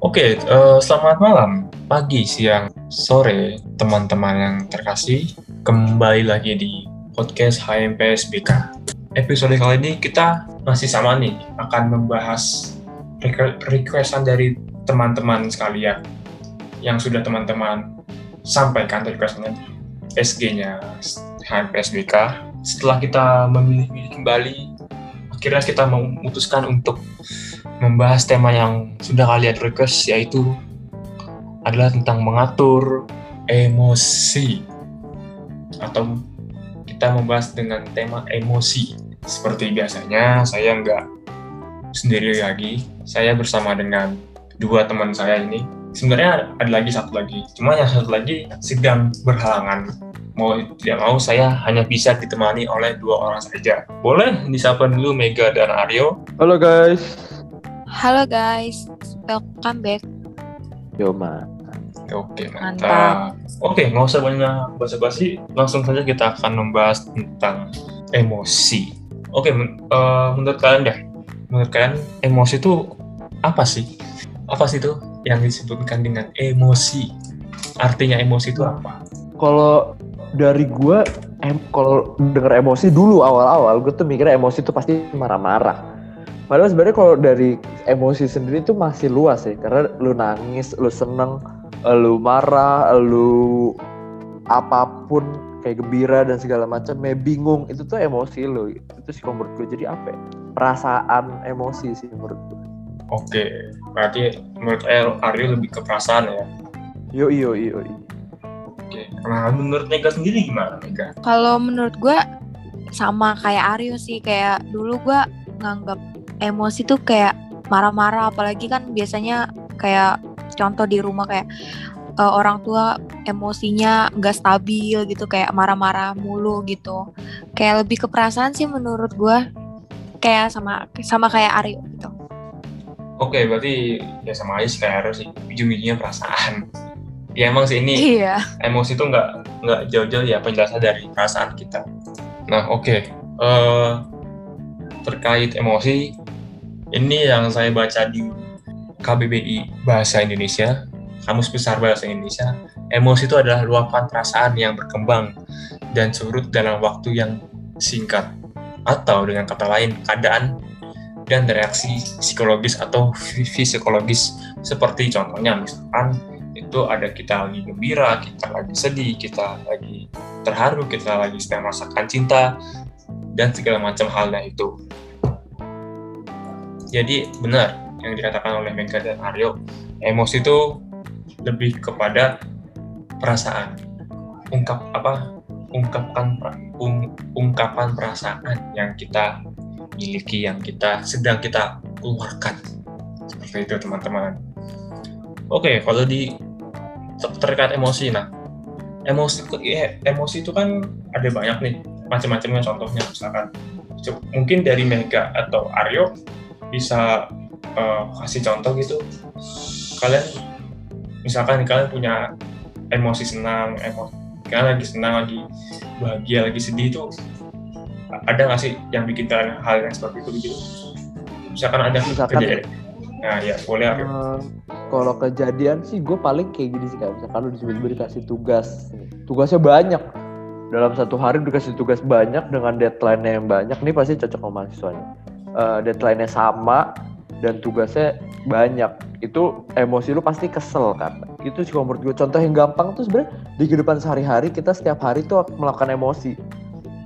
Oke, uh, selamat malam, pagi, siang, sore, teman-teman yang terkasih. Kembali lagi di podcast HMPSBK. Episode kali ini kita masih sama nih, akan membahas requestan dari teman-teman sekalian yang sudah teman-teman sampaikan requestannya SG-nya HMPSBK. Setelah kita memilih kembali, akhirnya kita memutuskan untuk membahas tema yang sudah kalian request yaitu adalah tentang mengatur emosi. Atau kita membahas dengan tema emosi. Seperti biasanya saya nggak sendiri lagi. Saya bersama dengan dua teman saya ini. Sebenarnya ada lagi satu lagi. Cuma yang satu lagi sedang berhalangan. Mau tidak mau saya hanya bisa ditemani oleh dua orang saja. Boleh disapa dulu Mega dan Aryo? Halo guys Halo guys, welcome back. Yo ma. Oke mantap. mantap. Oke nggak usah banyak basa-basi, langsung saja kita akan membahas tentang emosi. Oke, men uh, menurut kalian deh, menurut kalian emosi itu apa sih? Apa sih itu yang disebutkan dengan emosi? Artinya emosi itu apa? Kalau dari gue, em kalau denger emosi dulu awal-awal, gue tuh mikirnya emosi itu pasti marah-marah Padahal sebenarnya kalau dari emosi sendiri itu masih luas sih, karena lu nangis, lu seneng, lu marah, lu apa pun kayak gembira dan segala macam, ya bingung itu tuh emosi lu. Itu sih menurut gue jadi apa? Ya? Perasaan emosi sih menurut gue. Oke, berarti menurut Aryo lebih ke perasaan ya? Yo yo yo. Oke, nah menurut Mega sendiri gimana Mega? Kalau menurut gue sama kayak Aryo sih, kayak dulu gue nganggap emosi tuh kayak marah-marah apalagi kan biasanya kayak contoh di rumah kayak uh, orang tua emosinya nggak stabil gitu kayak marah-marah mulu gitu kayak lebih ke perasaan sih menurut gue kayak sama sama kayak Aryo gitu oke berarti ya sama aja sih kayak Aryo sih ujung-ujungnya perasaan ya emang sih ini iya. emosi tuh nggak nggak jauh-jauh ya penjelasan dari perasaan kita nah oke okay. uh, eh, terkait emosi ini yang saya baca di KBBI Bahasa Indonesia, Kamus Besar Bahasa Indonesia. Emosi itu adalah luapan perasaan yang berkembang dan surut dalam waktu yang singkat. Atau dengan kata lain, keadaan dan reaksi psikologis atau fisiologis seperti contohnya misalkan itu ada kita lagi gembira, kita lagi sedih, kita lagi terharu, kita lagi sedang merasakan cinta dan segala macam halnya itu. Jadi benar yang dikatakan oleh Mega dan Aryo, emosi itu lebih kepada perasaan, ungkap apa? ungkapkan ung, ungkapan perasaan yang kita miliki, yang kita sedang kita keluarkan. Seperti itu teman-teman. Oke, kalau di terkait emosi, nah emosi ya, emosi itu kan ada banyak nih macam-macamnya contohnya misalkan mungkin dari Mega atau Aryo bisa uh, kasih contoh gitu. Kalian misalkan kalian punya emosi senang emosi kalian lagi senang lagi bahagia lagi sedih itu ada nggak sih yang bikin kalian hal yang seperti itu gitu? Misalkan ada misalkan, kejadian. Nah ya boleh uh, kalau kejadian sih gue paling kayak gini sih kayak misalkan lu tiba-tiba dikasih tugas. Tugasnya banyak. Dalam satu hari dikasih tugas banyak dengan deadline yang banyak nih pasti cocok sama mahasiswanya uh, deadline-nya sama dan tugasnya banyak. Itu emosi lu pasti kesel kan? Itu sih menurut gue contoh yang gampang tuh sebenarnya di kehidupan sehari-hari kita setiap hari tuh melakukan emosi.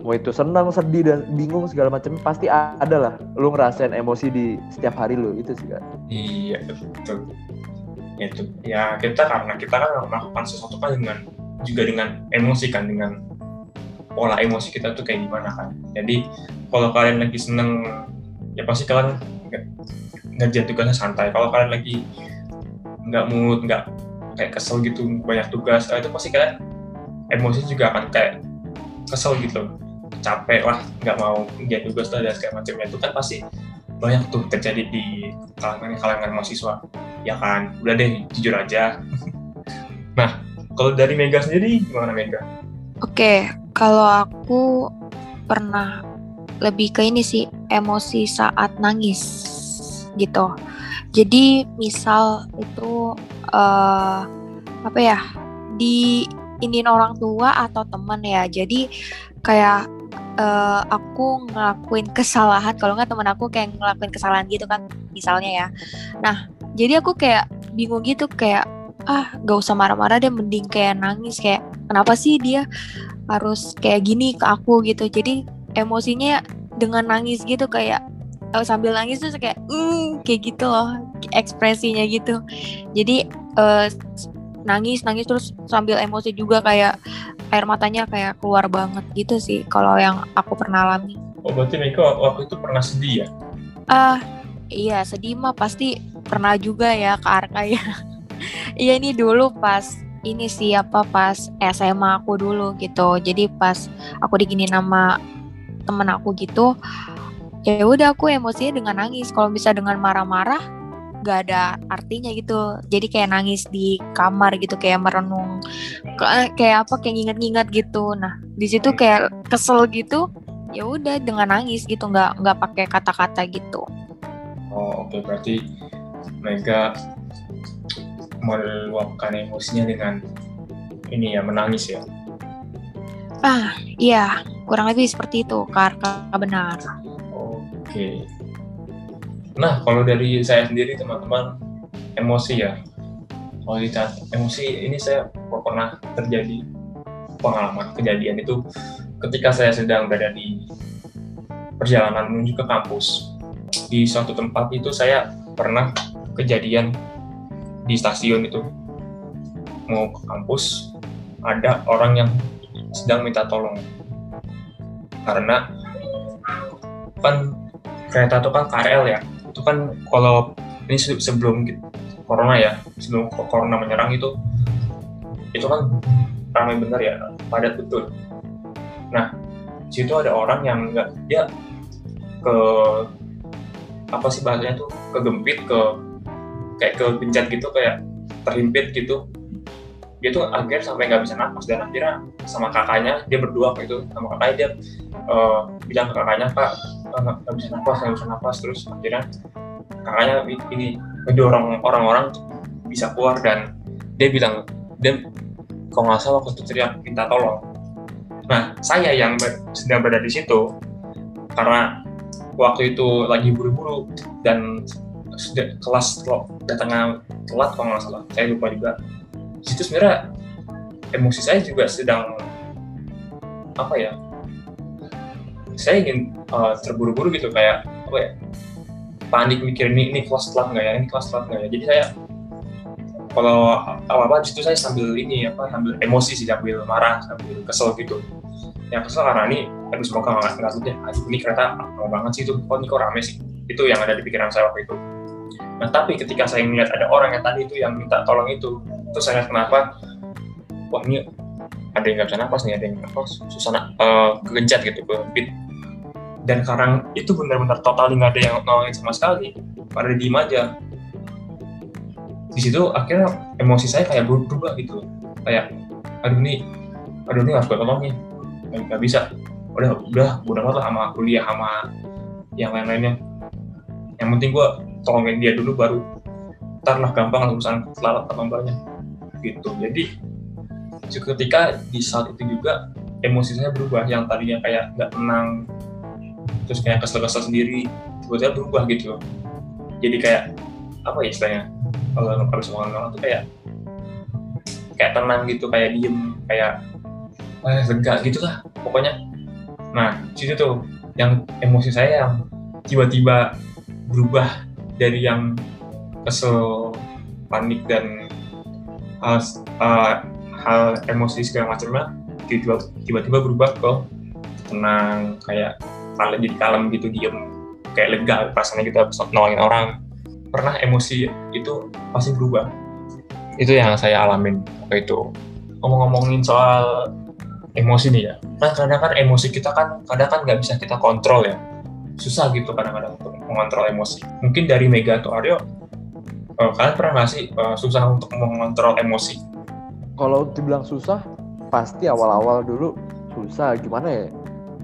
Mau itu senang sedih dan bingung segala macam pasti ada lah. Lu ngerasain emosi di setiap hari lu itu sih kan iya betul. Itu ya kita karena kita kan melakukan sesuatu kan dengan juga dengan emosi kan dengan pola emosi kita tuh kayak gimana kan. Jadi kalau kalian lagi seneng ya pasti kalian ngerjain tugasnya santai. Kalau kalian lagi nggak mood nggak kayak kesel gitu banyak tugas itu pasti kalian emosi juga akan kayak kesel gitu. Capek lah nggak mau ngerjain tugas dan segala macamnya. Itu kan pasti banyak tuh terjadi di kalangan kalangan mahasiswa. Ya kan? Udah deh jujur aja. Nah kalau dari Mega sendiri gimana Mega? Oke, kalau aku pernah lebih ke ini sih emosi saat nangis gitu. Jadi misal itu eh apa ya di iniin orang tua atau temen ya. Jadi kayak eh, aku ngelakuin kesalahan kalau nggak temen aku kayak ngelakuin kesalahan gitu kan misalnya ya. Nah jadi aku kayak bingung gitu kayak ah gak usah marah-marah deh mending kayak nangis kayak kenapa sih dia harus kayak gini ke aku gitu jadi emosinya dengan nangis gitu kayak eh, sambil nangis tuh kayak mm, kayak gitu loh ekspresinya gitu. Jadi eh, nangis nangis terus sambil emosi juga kayak air matanya kayak keluar banget gitu sih kalau yang aku pernah alami. Oh berarti Miko waktu itu pernah sedih ya? ah iya sedih mah pasti pernah juga ya ke Arka ya. Iya ini dulu pas ini sih apa pas SMA aku dulu gitu. Jadi pas aku digini nama temen aku gitu ya udah aku emosinya dengan nangis. Kalau bisa dengan marah-marah gak ada artinya gitu. Jadi kayak nangis di kamar gitu kayak merenung Ke- kayak apa kayak nginget-nginget gitu. Nah di situ kayak kesel gitu ya udah dengan nangis gitu nggak nggak pakai kata-kata gitu. Oh oke. Berarti Mega meluapkan emosinya dengan ini ya menangis ya. ah iya kurang lebih seperti itu Karka benar Oke. Nah kalau dari saya sendiri teman-teman emosi ya. Kalau kita emosi ini saya pernah terjadi pengalaman kejadian itu ketika saya sedang berada di perjalanan menuju ke kampus di suatu tempat itu saya pernah kejadian di stasiun itu mau ke kampus ada orang yang sedang minta tolong karena kan kereta itu kan KRL ya. Itu kan kalau ini se- sebelum corona ya sebelum corona menyerang itu itu kan ramai bener ya padat betul. Nah situ ada orang yang nggak dia ke apa sih bahasanya tuh kegempit ke kayak kegencet gitu kayak terhimpit gitu dia tuh akhirnya sampai nggak bisa nafas dan akhirnya sama kakaknya dia berdua gitu sama kakaknya dia eh, bilang ke kakaknya pak eh, nggak bisa nafas nggak bisa nafas terus akhirnya kakaknya ini ngedorong orang-orang bisa keluar dan dia bilang dia kalau nggak salah waktu itu teriak minta tolong. Nah saya yang ber- sedang berada di situ karena waktu itu lagi buru-buru dan sudah kelas datangnya telat kalau nggak salah. Saya lupa juga situ sebenarnya emosi saya juga sedang apa ya saya ingin uh, terburu-buru gitu kayak apa ya panik mikir ini ini kelas telat nggak ya? Ini kelas telat nggak ya? Jadi saya kalau apa apa di situ saya sambil ini apa sambil emosi sih sambil marah sambil kesel gitu. Yang kesel karena ini aduh semoga nggak nggak deh. Aduh ini kereta lama banget sih itu. Kok ini kok rame sih? Itu yang ada di pikiran saya waktu itu. Nah tapi ketika saya melihat ada orang yang tadi itu yang minta tolong itu terus saya kenapa wah ini ada yang nggak bisa nafas nih ada yang nafas susah na- eh, kegencet gitu kebit dan sekarang itu benar-benar total nggak ada yang nolongin sama sekali. Pada diem aja. Di situ akhirnya emosi saya kayak berubah gitu. Kayak aduh nih aduh nih harus gue tolongin. Nggak bisa. Udah udah udah amat lah sama kuliah sama yang lain-lainnya. Yang penting gue tolongin dia dulu baru ntar lah gampang urusan selamat apa mbaknya gitu. Jadi ketika di saat itu juga emosi saya berubah. Yang tadinya kayak nggak tenang terus kayak kesel-kesel sendiri tiba-tiba berubah gitu. Jadi kayak apa ya istilahnya? Kalau harus ngomong tuh kayak kayak tenang gitu kayak diem kayak eh, lega gitu lah pokoknya. Nah situ tuh yang emosi saya yang tiba-tiba berubah dari yang kesel panik dan uh, hal emosi segala macamnya tiba- tiba-tiba berubah ke tenang kayak kalau jadi kalem gitu diem kayak lega perasaannya kita bisa nolongin orang. Pernah emosi itu pasti berubah. Itu yang saya alamin waktu itu. Ngomong-ngomongin soal emosi nih ya kan kadang kan emosi kita kan kadang kan nggak bisa kita kontrol ya. Susah gitu kadang-kadang untuk mengontrol emosi. Mungkin dari Mega atau Aryo eh, kalian pernah nggak sih eh, susah untuk mengontrol emosi Kalau dibilang susah, pasti awal-awal dulu susah. Gimana ya?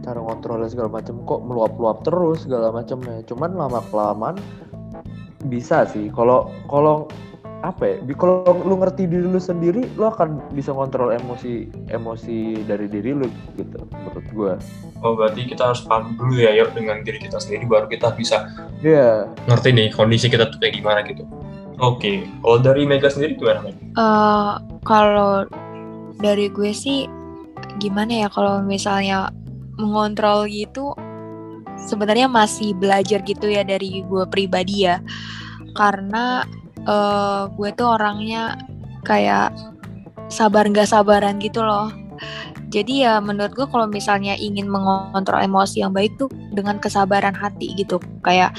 Cara ngontrolnya segala macam kok meluap-luap terus segala macamnya. Cuman lama kelamaan bisa sih. Kalau kalau apa ya? bi- Kalau lu ngerti diri lu sendiri, lu akan bisa kontrol emosi emosi dari diri lu gitu. Menurut gua. Oh berarti kita harus paham dulu ya yuk dengan diri kita sendiri baru kita bisa Iya. ngerti nih kondisi kita tuh kayak gimana gitu. Oke, kalau dari Mega sendiri gimana Meg? Eh, kalau dari gue sih gimana ya kalau misalnya mengontrol gitu sebenarnya masih belajar gitu ya dari gue pribadi ya. Karena eh, gue tuh orangnya kayak sabar nggak sabaran gitu loh. Jadi ya menurut gue kalau misalnya ingin mengontrol emosi yang baik tuh dengan kesabaran hati gitu. Kayak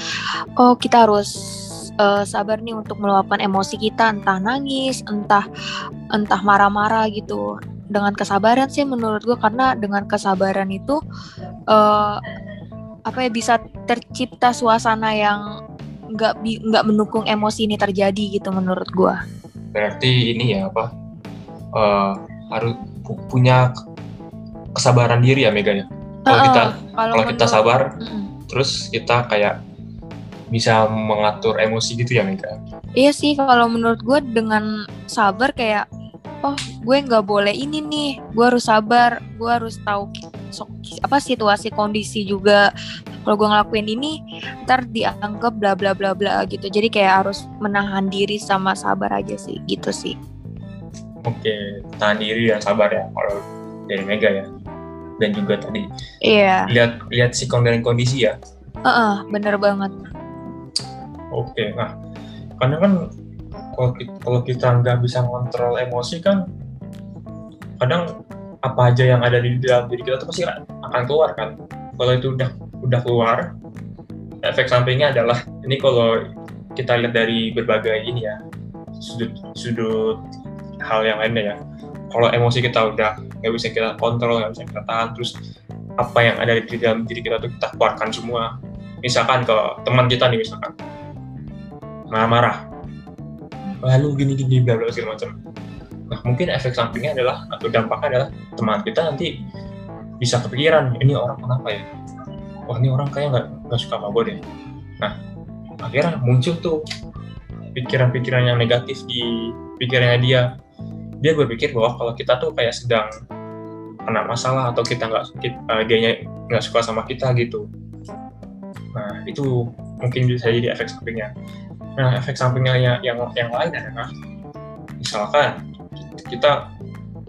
oh kita harus eh, sabar nih untuk meluapkan emosi kita entah nangis entah entah marah-marah gitu dengan kesabaran sih menurut gue karena dengan kesabaran itu eh apa ya bisa tercipta suasana yang nggak nggak mendukung emosi ini terjadi gitu menurut gue Berarti ini ya apa? eh, harus pu- punya kesabaran diri ya Mega ya. Kalau Heeh, kita kalau kita menurut- sabar, Mm-mm. terus kita kayak bisa mengatur emosi gitu ya Mega. Iya sih kalau menurut gue dengan sabar kayak oh gue nggak boleh ini nih gue harus sabar gue harus tahu apa situasi kondisi juga kalau gue ngelakuin ini ntar dianggap bla bla bla bla gitu jadi kayak harus menahan diri sama sabar aja sih gitu sih Oke, tahan diri dan sabar ya kalau dari Mega ya. Dan juga tadi iya lihat lihat sikon dan kondisi ya. Heeh, bener banget Oke, nah karena kan kalau kita, kalau kita nggak bisa ngontrol emosi kan kadang apa aja yang ada di dalam diri kita tuh pasti akan keluar kan. Kalau itu udah udah keluar, efek sampingnya adalah ini kalau kita lihat dari berbagai ini ya sudut sudut hal yang lainnya ya. Kalau emosi kita udah nggak bisa kita kontrol, nggak bisa kita tahan, terus apa yang ada di dalam diri kita tuh kita keluarkan semua. Misalkan ke teman kita nih misalkan marah-marah, lalu gini-gini bla bla segala macam. Nah mungkin efek sampingnya adalah atau dampaknya adalah teman kita nanti bisa kepikiran ini orang kenapa ya? Wah ini orang kayak nggak nggak suka sama gue deh. Nah akhirnya muncul tuh pikiran-pikiran yang negatif di pikirannya dia. Dia berpikir bahwa kalau kita tuh kayak sedang kena masalah atau kita nggak uh, dianya nggak suka sama kita gitu. Nah itu mungkin bisa jadi efek sampingnya. Nah, efek sampingnya yang yang, yang lain adalah misalkan kita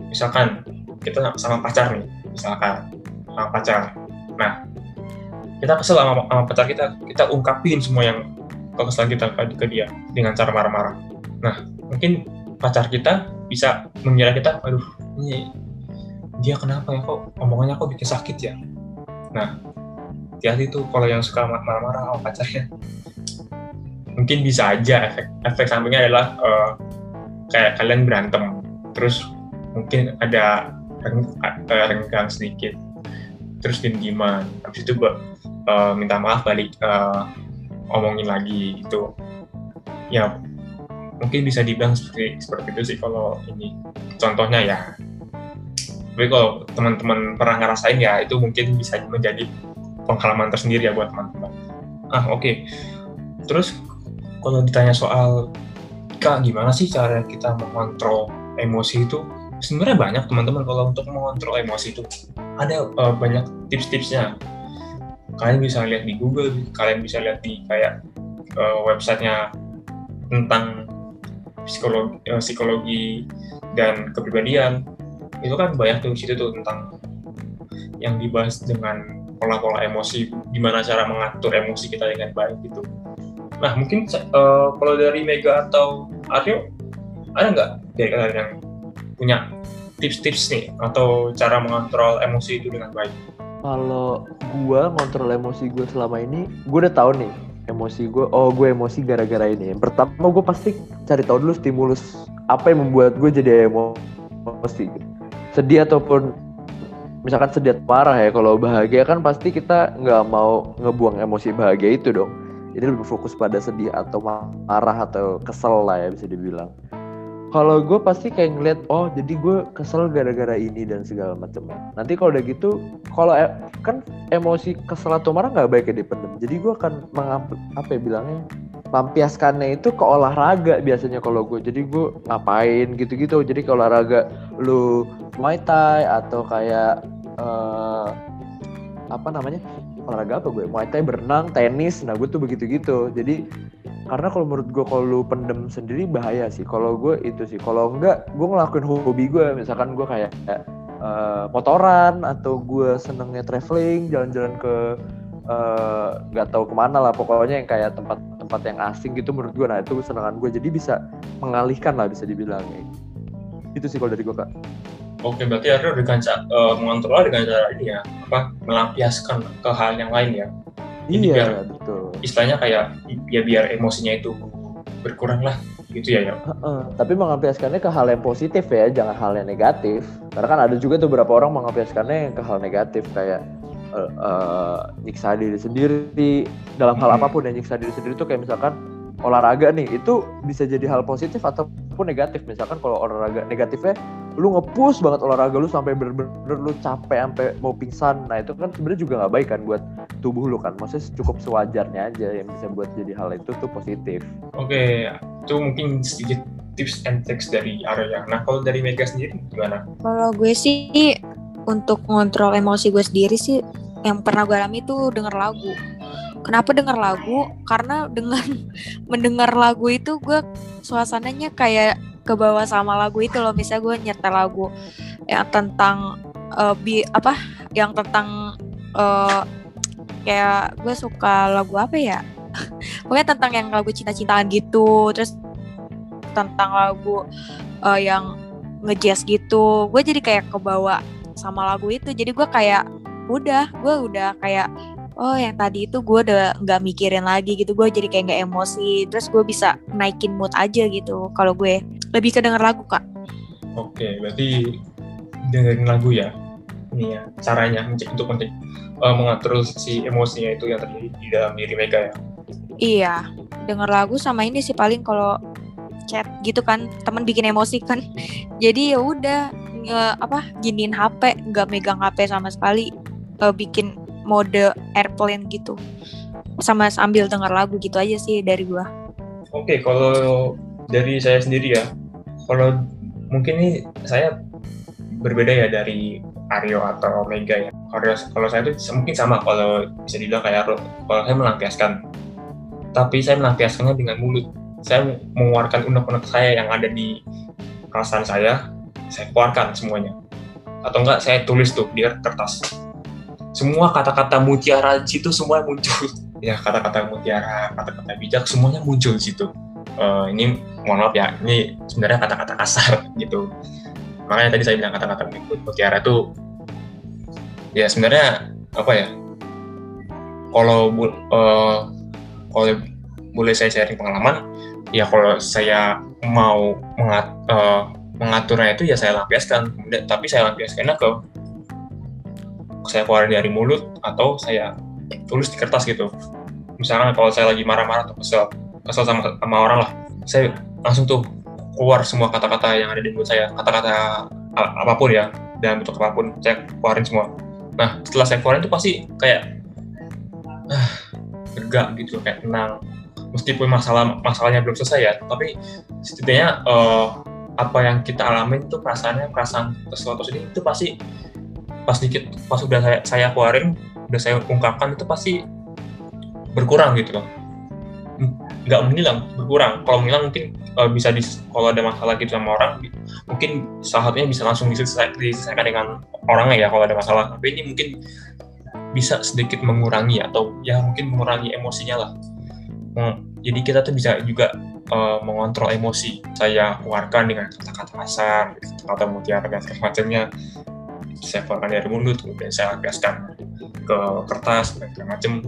misalkan kita sama pacar nih, misalkan sama pacar. Nah, kita kesel sama, sama pacar kita, kita ungkapin semua yang kekesalan kita ke, ke dia dengan cara marah-marah. Nah, mungkin pacar kita bisa mengira kita, aduh, ini dia kenapa ya kok omongannya kok bikin sakit ya. Nah, hati-hati tuh kalau yang suka marah-marah sama pacarnya mungkin bisa aja. Efek efek sampingnya adalah uh, kayak kalian berantem. Terus mungkin ada reng, uh, renggang sedikit. Terus diem-dieman. Habis itu uh, minta maaf balik uh, omongin lagi itu ya mungkin bisa dibilang seperti seperti itu sih kalau ini contohnya ya. Tapi kalau teman-teman pernah ngerasain ya itu mungkin bisa menjadi pengalaman tersendiri ya buat teman-teman. Ah oke. Okay. terus kalau ditanya soal kak gimana sih cara kita mengontrol emosi itu? Sebenarnya banyak teman-teman kalau untuk mengontrol emosi itu ada uh, banyak tips-tipsnya. Kalian bisa lihat di Google kalian bisa lihat di kayak uh, websitenya tentang psikologi, uh, psikologi dan kepribadian. Itu kan banyak tuh situ tuh tentang yang dibahas dengan pola-pola emosi gimana cara mengatur emosi kita dengan baik gitu Nah, mungkin uh, kalau dari Mega atau Aryo, ada nggak dari kalian yang punya tips-tips nih atau cara mengontrol emosi itu dengan baik? Kalau gua ngontrol emosi gue selama ini, gue udah tahu nih emosi gue. Oh, gue emosi gara-gara ini. Yang pertama gue pasti cari tahu dulu stimulus apa yang membuat gue jadi emosi. Sedih ataupun misalkan sedih parah ya. Kalau bahagia kan pasti kita nggak mau ngebuang emosi bahagia itu dong jadi lebih fokus pada sedih atau marah atau kesel lah ya bisa dibilang. Kalau gue pasti kayak ngeliat oh jadi gue kesel gara-gara ini dan segala macam. Nanti kalau udah gitu kalau e kan emosi kesel atau marah nggak baik ya dipendem jadi gue akan mengambil apa ya bilangnya lampiaskannya itu ke olahraga biasanya kalau gue jadi gue ngapain gitu-gitu. Jadi ke olahraga lu muay thai atau kayak eh, apa namanya olahraga apa gue? Muay thai berenang tenis. Nah gue tuh begitu gitu jadi karena kalau menurut gue kalau lu pendem sendiri bahaya sih. Kalau gue itu sih. Kalau enggak gue ngelakuin hobi gue. Misalkan gue kayak eh, motoran atau gue senengnya traveling jalan-jalan ke eh, nggak tahu ke mana lah. Pokoknya yang kayak tempat-tempat yang asing gitu menurut gue. Nah itu kesenangan gue. Jadi bisa mengalihkan lah bisa dibilang. Itu sih kalau dari gue kak Oke, berarti Aryo dengan ca- eh, mengontrol dengan cara ini ya, apa melampiaskan ke hal yang lain ya. Jadi iya biar- betul Istilahnya kayak ya biar emosinya itu berkurang lah, gitu ya ya. Heeh, tapi mengampiaskannya ke hal yang positif ya, jangan hal yang negatif. Karena kan ada juga tuh beberapa orang mengampiaskannya ke hal negatif kayak eh, eh, nyiksa diri sendiri dalam hal Hmm. apa pun ya nyiksa diri sendiri tuh kayak misalkan olahraga nih itu bisa jadi hal positif ataupun negatif. Misalkan kalau olahraga negatifnya lu ngepush banget olahraga lu sampai bener-bener lu capek sampai mau pingsan. Nah itu kan sebenarnya juga nggak baik kan buat tubuh lu kan. Maksudnya cukup sewajarnya aja yang bisa buat jadi hal itu tuh positif. Oke, itu mungkin sedikit tips and tricks dari Arya. Nah, kalau dari Mega sendiri gimana? Kalau gue sih untuk ngontrol emosi gue sendiri sih yang pernah gue alami itu denger lagu. Kenapa denger lagu? Karena dengan mendengar lagu itu gue suasananya kayak ke bawah sama lagu itu loh. Misalnya gue nyetel lagu yang tentang eh, bi apa? Yang tentang eh, kayak gue suka lagu apa ya? Pokoknya tentang yang lagu cinta-cintaan gitu. Terus tentang lagu eh, yang ngejazz gitu gue jadi kayak kebawa sama lagu itu jadi gue kayak udah gue udah kayak oh yang tadi itu gue udah nggak mikirin lagi gitu gue jadi kayak nggak emosi terus gue bisa naikin mood aja gitu kalau gue lebih ke denger lagu kak Oke, berarti dengerin lagu ya. Ini ya, caranya untuk untuk untuk, eh, mengatur si emosinya itu yang terjadi di dalam diri Mega ya. iya denger lagu sama ini sih paling kalau chat gitu kan temen bikin emosi kan jadi ya udah apa giniin HP nggak megang HP sama sekali eh, bikin mode airplane gitu sama sambil denger lagu gitu aja sih dari gua Oke, kalau dari saya sendiri ya, kalau mungkin nih saya berbeda ya dari Aryo atau Mega ya. Kalau kalau saya tuh mungkin sama kalau bisa dibilang kayak. Kalau saya melampiaskan, tapi saya melampiaskannya dengan mulut. Saya mengeluarkan unek-unek saya yang ada di perasaan saya, saya keluarkan semuanya. Atau enggak saya tulis tuh di kertas. Semua kata-kata mutiara di situ semua muncul. ya kata-kata mutiara, kata-kata bijak semuanya muncul di situ. Eh, ini mohon maaf ya, ini sebenarnya kata-kata kasar gitu. Makanya tadi saya bilang kata-kata mutiara itu ya sebenarnya apa ya? Kalau eh, kalau boleh saya sharing pengalaman, ya kalau saya mau mengat, eh, mengaturnya itu ya saya lampiaskan, tapi saya lampiaskannya ke saya keluarin dari mulut atau saya tulis di kertas gitu. Misalkan kalau saya lagi marah-marah atau kesel, kesel sama, sama orang lah, saya langsung tuh keluar semua kata-kata yang ada di mulut saya, kata-kata apa pun ya, dalam bentuk apa pun, saya keluarin semua. Nah, setelah saya keluarin itu pasti kayak ah, lega gitu, kayak tenang. Meskipun masalah masalahnya belum selesai ya, tapi setidaknya eh, apa yang kita alamin itu perasaannya perasaan atau sedih itu pasti pas dikit pas udah saya, saya keluarin udah saya ungkapkan itu pasti berkurang gitu loh. Nggak menghilang berkurang. Kalau menghilang mungkin eh, bisa di, kalau ada masalah gitu sama orang mungkin salah bisa langsung diselesai- diselesaikan dengan orangnya ya kalau ada masalah. Tapi ini mungkin bisa sedikit mengurangi atau ya mungkin mengurangi emosinya lah. Jadi kita tuh bisa juga eh, mengontrol emosi. Saya keluarkan dengan kata-kata kasar kata-kata mutiara dan segala macamnya saya keluarkan dari mulut kemudian saya lampiaskan ke kertas segala macam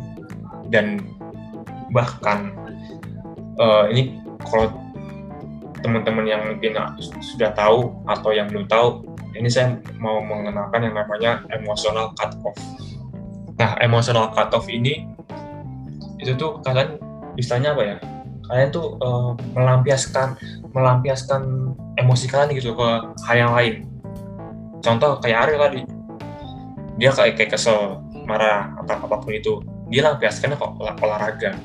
dan bahkan eh, ini kalau teman-teman yang mungkin sudah tahu atau yang belum tahu ini saya mau mengenalkan yang namanya emotional cut off nah emotional cut off ini itu tuh kalian istilahnya apa ya? Kalian tuh eh, melampiaskan melampiaskan emosi kalian gitu ke hal yang lain contoh kayak Ariel tadi. Dia kayak kayak kesel marah atau apa pun itu. Dia lampiaskannya ke olah- olahraga.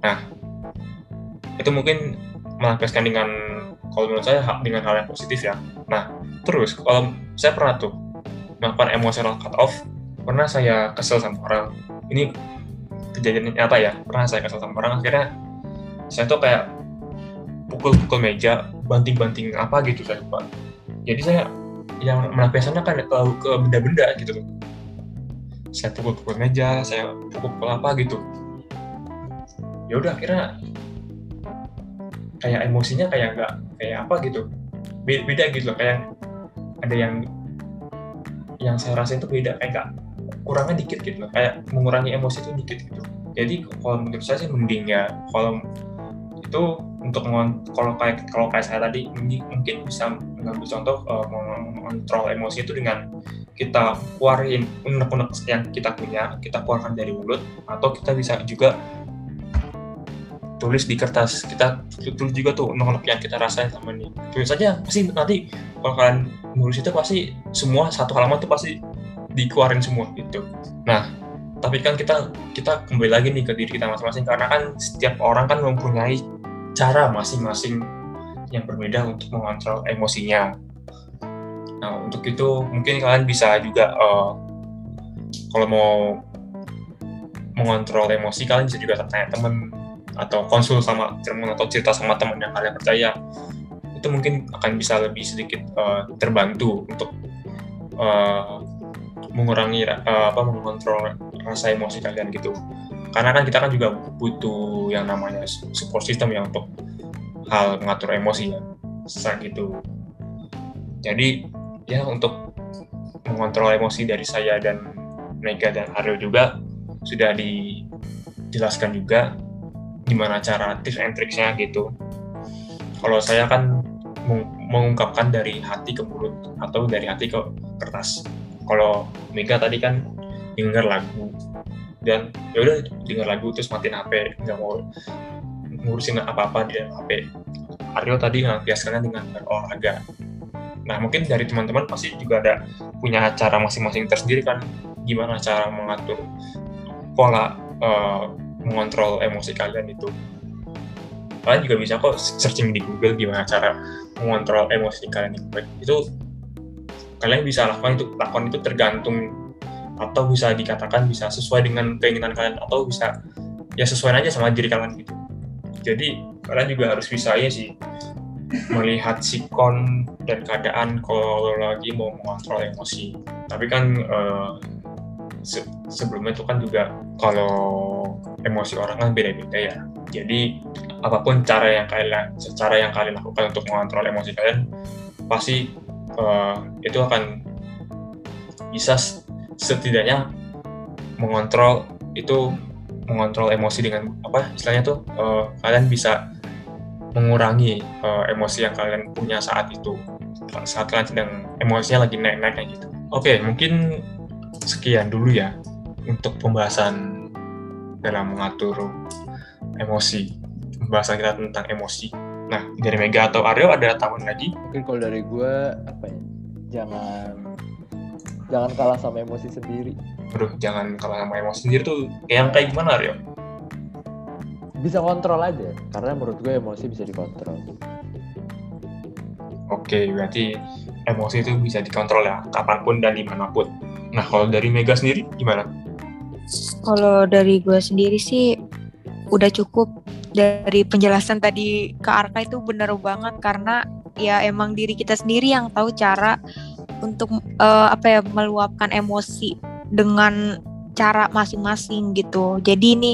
Nah itu mungkin melampiaskan dengan kalau menurut saya ha- dengan hal yang positif ya. Nah terus kalau saya pernah tuh melakukan emotional cut off pernah saya kesel sama orang. Ini kejadian nyata ya pernah saya kesel sama orang akhirnya saya tuh kayak pukul-pukul meja banting-banting apa gitu saya lupa. Jadi saya yang melampiaskannya kan terlalu ke benda-benda gitu. Saya pukul-pukul meja saya pukul-pukul apa gitu. Ya udah akhirnya kayak emosinya kayak nggak kayak apa gitu. Be- beda gitu loh kayak ada yang yang saya rasain itu beda kayak nggak kurangnya dikit gitu loh. Kayak mengurangi emosi itu dikit gitu. Jadi kalau menurut saya sih mending ya kalau itu untuk kalau kayak kalau kayak saya tadi mungkin bisa mengambil contoh eh, mengontrol emosi itu dengan kita keluarin unek-unek yang kita punya kita keluarkan dari mulut atau kita bisa juga tulis di kertas. Kita tulis juga tuh unek-unek yang kita rasain sama ini tulis aja pasti nanti kalau kalian nulis itu pasti semua satu halaman tuh pasti dikeluarin semua gitu. Nah tapi kan kita kita kembali lagi nih ke diri kita masing-masing karena kan setiap orang kan mempunyai cara masing-masing yang berbeda untuk mengontrol emosinya nah untuk itu mungkin kalian bisa juga eh, kalau mau mengontrol emosi kalian bisa juga tanya temen atau konsul sama teman atau cerita sama teman yang kalian percaya. Itu mungkin akan bisa lebih sedikit eh, terbantu untuk eh, mengurangi ra- eh, apa mengontrol rasa emosi kalian gitu. Karena kan kita kan juga butuh yang namanya support system ya untuk hal mengatur emosi ya gitu jadi ya untuk mengontrol emosi dari saya dan Mega dan Aryo juga. Sudah dijelaskan juga gimana cara tips and tricksnya gitu. Kalau saya kan meng- mengungkapkan dari hati ke mulut atau dari hati ke kertas. Kalau Mega tadi kan denger lagu dan ya udah denger lagu terus matiin HP nggak mau ngurusin apa-apa di HP Aryo tadi ngelampiaskannya dengan berolahraga nah mungkin dari teman-teman pasti juga ada punya cara masing-masing tersendiri kan. Gimana cara mengatur pola eh, mengontrol emosi kalian itu. Kalian juga bisa kok searching di Google gimana cara mengontrol emosi kalian baik. Itu kalian bisa lakukan itu lakukan itu tergantung atau bisa dikatakan bisa sesuai dengan keinginan kalian atau bisa ya sesuai aja sama diri kalian gitu. Jadi kalian juga harus bisa ya sih melihat sikon dan keadaan kalau lagi mau mengontrol emosi. Tapi kan eh, se- sebelumnya itu kan juga kalau emosi orang kan beda-beda ya. Jadi apa pun cara yang kalian cara yang kalian lakukan untuk mengontrol emosi kalian pasti eh, itu akan bisa setidaknya mengontrol itu mengontrol emosi dengan apa istilahnya tuh eh, kalian bisa mengurangi eh, emosi yang kalian punya saat itu saat kalian sedang emosinya lagi naik-naik kayak gitu oke mungkin sekian dulu ya untuk pembahasan dalam mengatur emosi pembahasan kita tentang emosi nah dari Mega atau Aryo ada tambahan lagi Mungkin kalau dari gue apa ya? Jangan jangan kalah sama emosi sendiri. Aduh, jangan kalah sama emosi sendiri tuh yang kayak gimana Aryo? Bisa kontrol aja, karena menurut gue emosi bisa dikontrol. Oke, berarti emosi itu bisa dikontrol ya, kapan pun dan di mana pun. Nah, kalau dari Mega sendiri gimana? Kalau dari gue sendiri sih udah cukup dari penjelasan tadi ke Arka itu bener banget karena ya emang diri kita sendiri yang tahu cara untuk eh, apa ya meluapkan emosi dengan cara masing-masing gitu. Jadi ini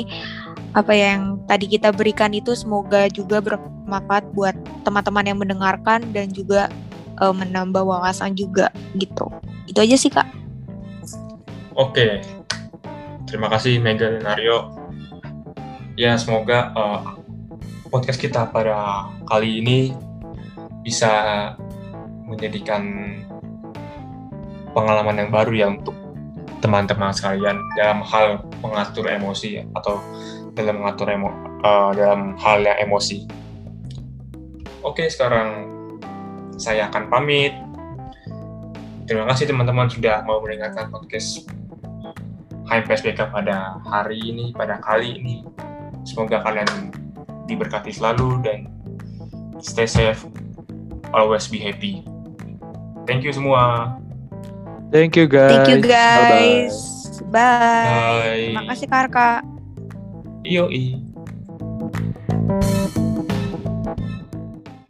apa ya yang tadi kita berikan itu semoga juga bermanfaat buat teman-teman yang mendengarkan dan juga eh, menambah wawasan juga gitu. Itu aja sih kak. Oke, terima kasih Mega dan Aryo. Ya, semoga eh, podcast kita pada kali ini bisa menjadikan pengalaman yang baru ya untuk teman-teman sekalian dalam hal mengatur emosi atau dalam mengatur emo, eh, dalam hal yang emosi. Oke, sekarang saya akan pamit. Terima kasih teman-teman sudah mau mendengarkan podcast HMPSBK pada hari ini, pada kali ini. Semoga kalian diberkati selalu dan stay safe, always be happy. Thank you semua. Thank you guys. Thank you guys. Bye. Bye. Terima kasih Karka. 友谊